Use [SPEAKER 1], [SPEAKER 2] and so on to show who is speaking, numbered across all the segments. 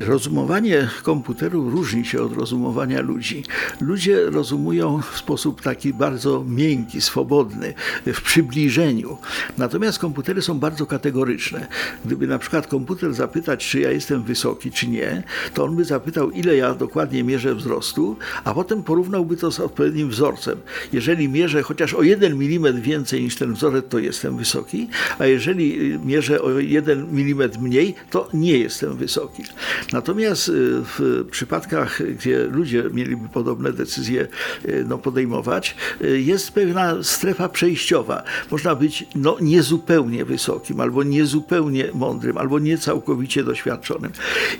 [SPEAKER 1] Rozumowanie komputerów różni się od rozumowania ludzi. Ludzie rozumują w sposób taki bardzo miękki, swobodny, w przybliżeniu. Natomiast komputery są bardzo kategoryczne. Gdyby na przykład komputer zapytać, czy ja jestem wysoki, czy nie, to on by zapytał, ile ja dokładnie mierzę wzrostu, a potem porównałby to z odpowiednim wzorcem. Jeżeli mierzę chociaż o 1 mm więcej niż ten wzorzec, to jestem wysoki, a jeżeli mierzę o 1 mm mniej, to nie jestem wysoki. Natomiast y, w przypadkach, gdzie ludzie mieliby podobne decyzje y, no, podejmować, y, jest pewna strefa przejściowa. Można być no, niezupełnie wysokim, albo niezupełnie mądrym, albo niecałkowicie doświadczonym.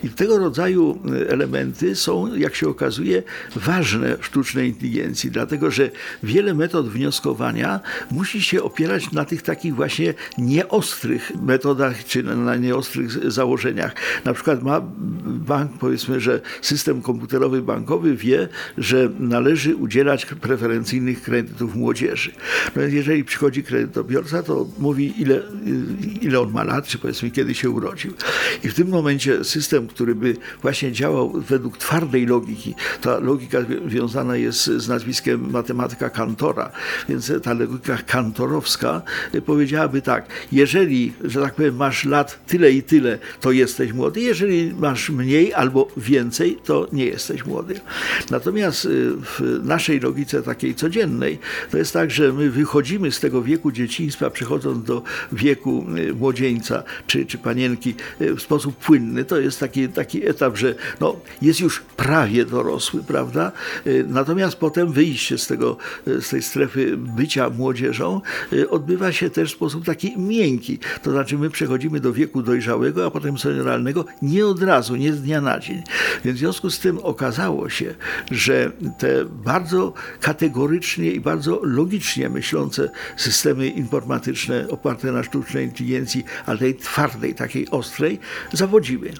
[SPEAKER 1] I tego rodzaju elementy są, jak się okazuje, ważne w sztucznej inteligencji, dlatego że wiele metod wnioskowania musi się opierać na tych takich właśnie nieostrych metodach, czy na nieostrych założeniach. Na przykład ma bank, powiedzmy, że system komputerowy bankowy wie, że należy udzielać preferencyjnych kredytów młodzieży. No jeżeli przychodzi kredytobiorca, to mówi, ile, ile on ma lat, czy powiedzmy, kiedy się urodził. I w tym momencie system, który by właśnie działał według twardej logiki, ta logika wiązana jest z nazwiskiem matematyka Kantora, więc ta logika kantorowska powiedziałaby tak, jeżeli, że tak powiem, masz lat tyle i tyle, to jesteś młody, jeżeli masz mniej albo więcej, to nie jesteś młody. Natomiast y, w naszej logice takiej codziennej, to jest tak, że my wychodzimy z tego wieku dzieciństwa, przechodząc do wieku y, młodzieńca czy, czy panienki y, w sposób płynny. To jest taki, taki etap, że no, jest już prawie dorosły, prawda? Natomiast potem wyjście z, tego, z tej strefy bycia młodzieżą odbywa się też w sposób taki miękki. To znaczy my przechodzimy do wieku dojrzałego, a potem senioralnego nie od razu, nie z dnia na dzień. Więc w związku z tym okazało się, że te bardzo kategorycznie i bardzo logicznie myślące systemy informatyczne oparte na sztucznej inteligencji, ale tej twardej, takiej ostrej, zawodziły.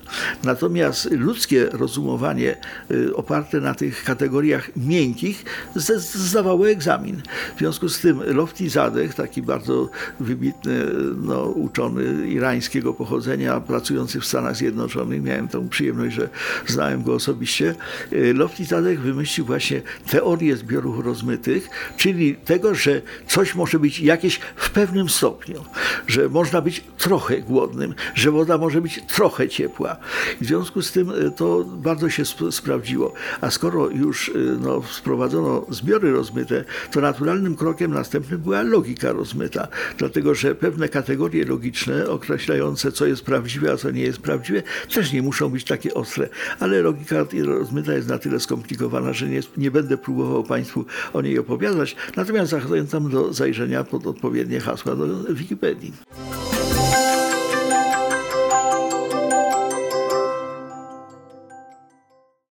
[SPEAKER 1] Natomiast ludzkie rozumowanie y, oparte na tych kategoriach miękkich zdawało egzamin. W związku z tym Lofty Zadeh, taki bardzo wybitny no, uczony irańskiego pochodzenia, pracujący w Stanach Zjednoczonych, miałem tą przyjemność, że znałem go osobiście, e, Lofty Zadek wymyślił właśnie teorię zbiorów rozmytych, czyli tego, że coś może być jakieś w pewnym stopniu, że można być trochę głodnym, że woda może być trochę ciepła. W związku z tym e, to bardzo się sp sprawdziło. A skoro już e, no, wprowadzono zbiory rozmyte, to naturalnym krokiem następnym była logika rozmyta, dlatego że pewne kategorie logiczne określające, co jest prawdziwe, a co nie jest prawdziwe, też nie muszą być takie ostre, ale logika rozmyta jest na tyle skomplikowana, że nie, nie będę próbował Państwu o niej opowiadać, natomiast zachęcam do zajrzenia pod odpowiednie hasła do Wikipedii.